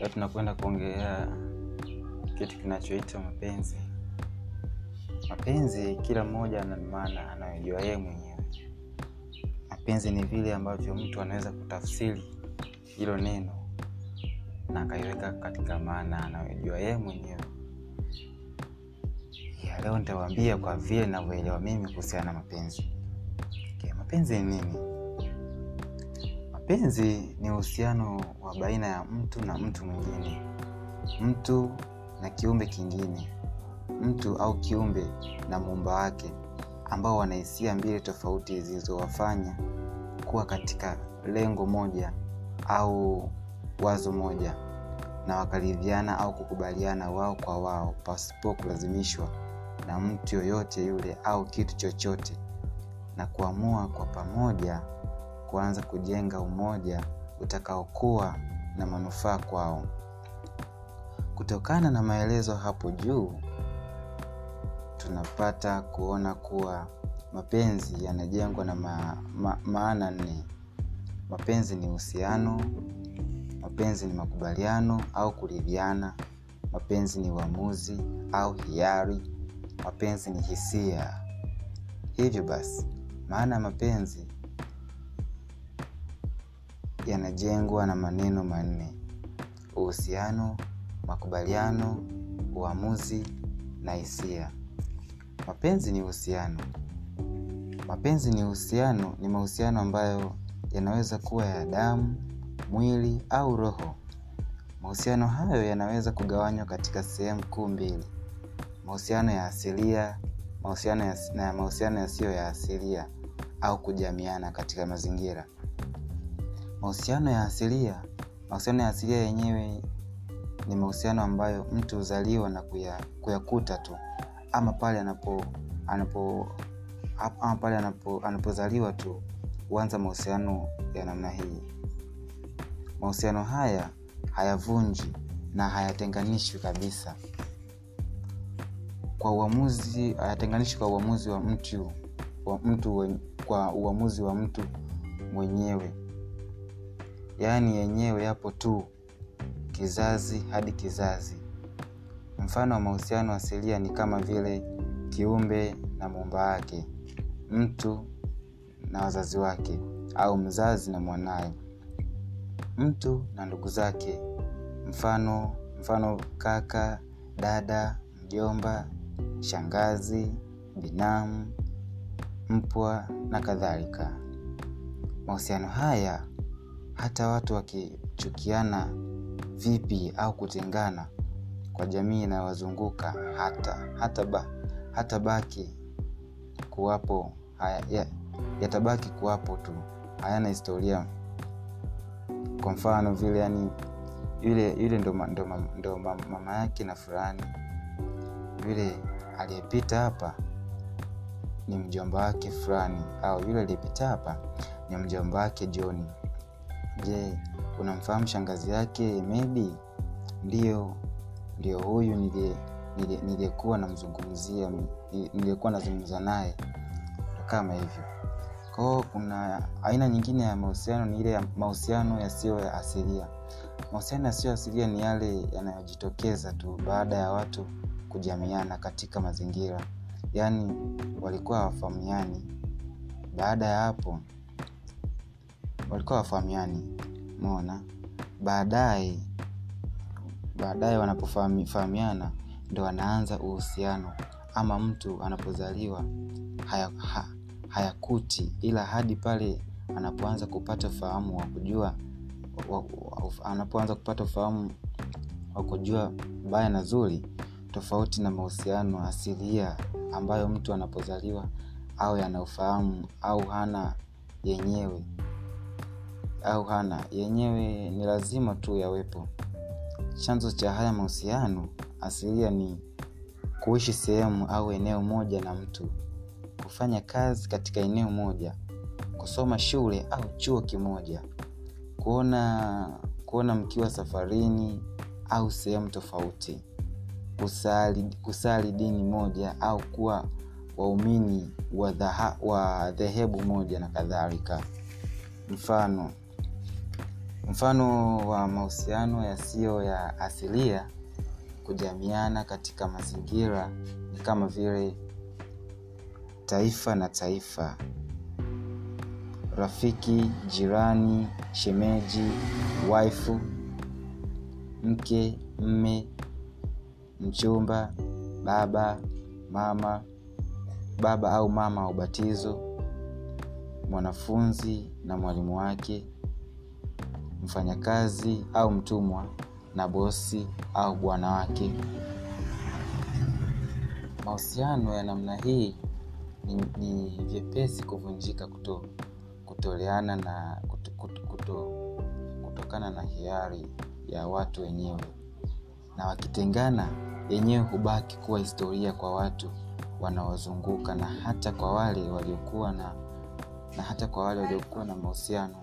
leo tunakwenda kuongelea kitu kinachoitwa mapenzi. Mapenzi kila mmoja ana maana anayojua yeye mwenyewe. Mapenzi ni vile ambavyo mtu anaweza kutafsiri hilo neno na akaiweka katika maana anayojua yeye mwenyewe. Ya leo nitawaambia kwa vile navyoelewa mimi kuhusiana na mapenzi. Okay, mapenzi ni nini mapenzi ni uhusiano wa baina ya mtu na mtu mwingine. Mtu na kiumbe kingine. Mtu au kiumbe na muumba wake ambao wanahisia mbili tofauti zilizowafanya kuwa katika lengo moja au wazo moja na wakaridhiana au kukubaliana wao kwa wao pasipo kulazimishwa na mtu yoyote yule au kitu chochote na kuamua kwa pamoja kuanza kujenga umoja utakaokuwa na manufaa kwao. Kutokana na maelezo hapo juu tunapata kuona kuwa mapenzi yanajengwa na ma, ma, maana nne mapenzi ni uhusiano mapenzi ni makubaliano au kuridhiana mapenzi ni uamuzi au hiari mapenzi ni hisia. Hivyo basi maana ya mapenzi yanajengwa na maneno manne. Uhusiano makubaliano uamuzi na hisia. Mapenzi ni uhusiano. Mapenzi ni uhusiano ni mahusiano ambayo yanaweza kuwa ya damu mwili au roho. Mahusiano hayo yanaweza kugawanywa katika sehemu kuu mbili. Mahusiano ya asilia mahusiano ya, na mahusiano yasiyo ya asilia au kujamiana katika mazingira mahusiano ya asilia. Mahusiano ya asilia yenyewe ni mahusiano ambayo mtu huzaliwa na kuya, kuyakuta tu. Ama pale anapo anapo ama pale anapo anapozaliwa tu huanza mahusiano ya namna hii. Mahusiano haya hayavunji na hayatenganishwi kabisa. Kwa uamuzi hayatenganishwi kwa uamuzi wa mtu wa mtu kwa uamuzi wa mtu mwenyewe yaani yenyewe yapo tu kizazi hadi kizazi. Mfano wa mahusiano asilia ni kama vile kiumbe na muumba wake mtu na wazazi wake au mzazi na mwanaye. Mtu na ndugu zake mfano mfano kaka dada mjomba shangazi binamu mpwa na kadhalika. Mahusiano haya hata watu wakichukiana vipi au kutengana kwa jamii inayowazunguka hata hata, ba, hata baki kuwapo haya, ya, yatabaki kuwapo tu. Hayana historia. Kwa mfano vile yani yule yule ndo, ndo, ndo mama yake na fulani. Yule aliyepita hapa ni mjomba wake fulani au yule aliyepita hapa ni mjomba wake johni je unamfahamu shangazi yake maybe? Ndio ndio huyu niliyekuwa namzungumzia niliyekuwa nazungumza naye. Kama hivyo. Kwao kuna aina nyingine ya mahusiano ni ile mahusiano yasiyo ya asilia. Mahusiano yasiyo asilia ni yale yanayojitokeza tu baada ya watu kujamiana katika mazingira. Yaani walikuwa hawafahamiani. Baada ya hapo walikuwa wafahamiani mona baadaye baadaye wanapofahamiana ndo wanaanza uhusiano. Ama mtu anapozaliwa haya, ha, hayakuti ila hadi pale anapoanza kupata ufahamu wa kujua anapoanza kupata ufahamu wa kujua baya na zuri tofauti na mahusiano asilia ambayo mtu anapozaliwa yana ufahamu au hana yenyewe au hana. Yenyewe ni lazima tu yawepo. Chanzo cha haya mahusiano asilia ni kuishi sehemu au eneo moja na mtu. Kufanya kazi katika eneo moja kusoma shule au chuo kimoja. Kuona kuona mkiwa safarini au sehemu tofauti. Kusali, kusali dini moja au kuwa waumini wa, dhaha, wa dhehebu moja na kadhalika. Mfano mfano wa mahusiano yasiyo ya asilia kujamiana katika mazingira ni kama vile taifa na taifa. Rafiki jirani shemeji waifu mke mme mchumba baba mama baba au mama wa ubatizo mwanafunzi na mwalimu wake mfanyakazi au mtumwa na bosi au bwana wake. Mahusiano ya namna hii ni, ni vyepesi kuvunjika kuto, kutoleana na kuto, kuto, kuto, kutokana na hiari ya watu wenyewe. Na wakitengana yenyewe hubaki kuwa historia kwa watu wanaozunguka na hata kwa wale waliokuwa na na hata kwa wale waliokuwa na mahusiano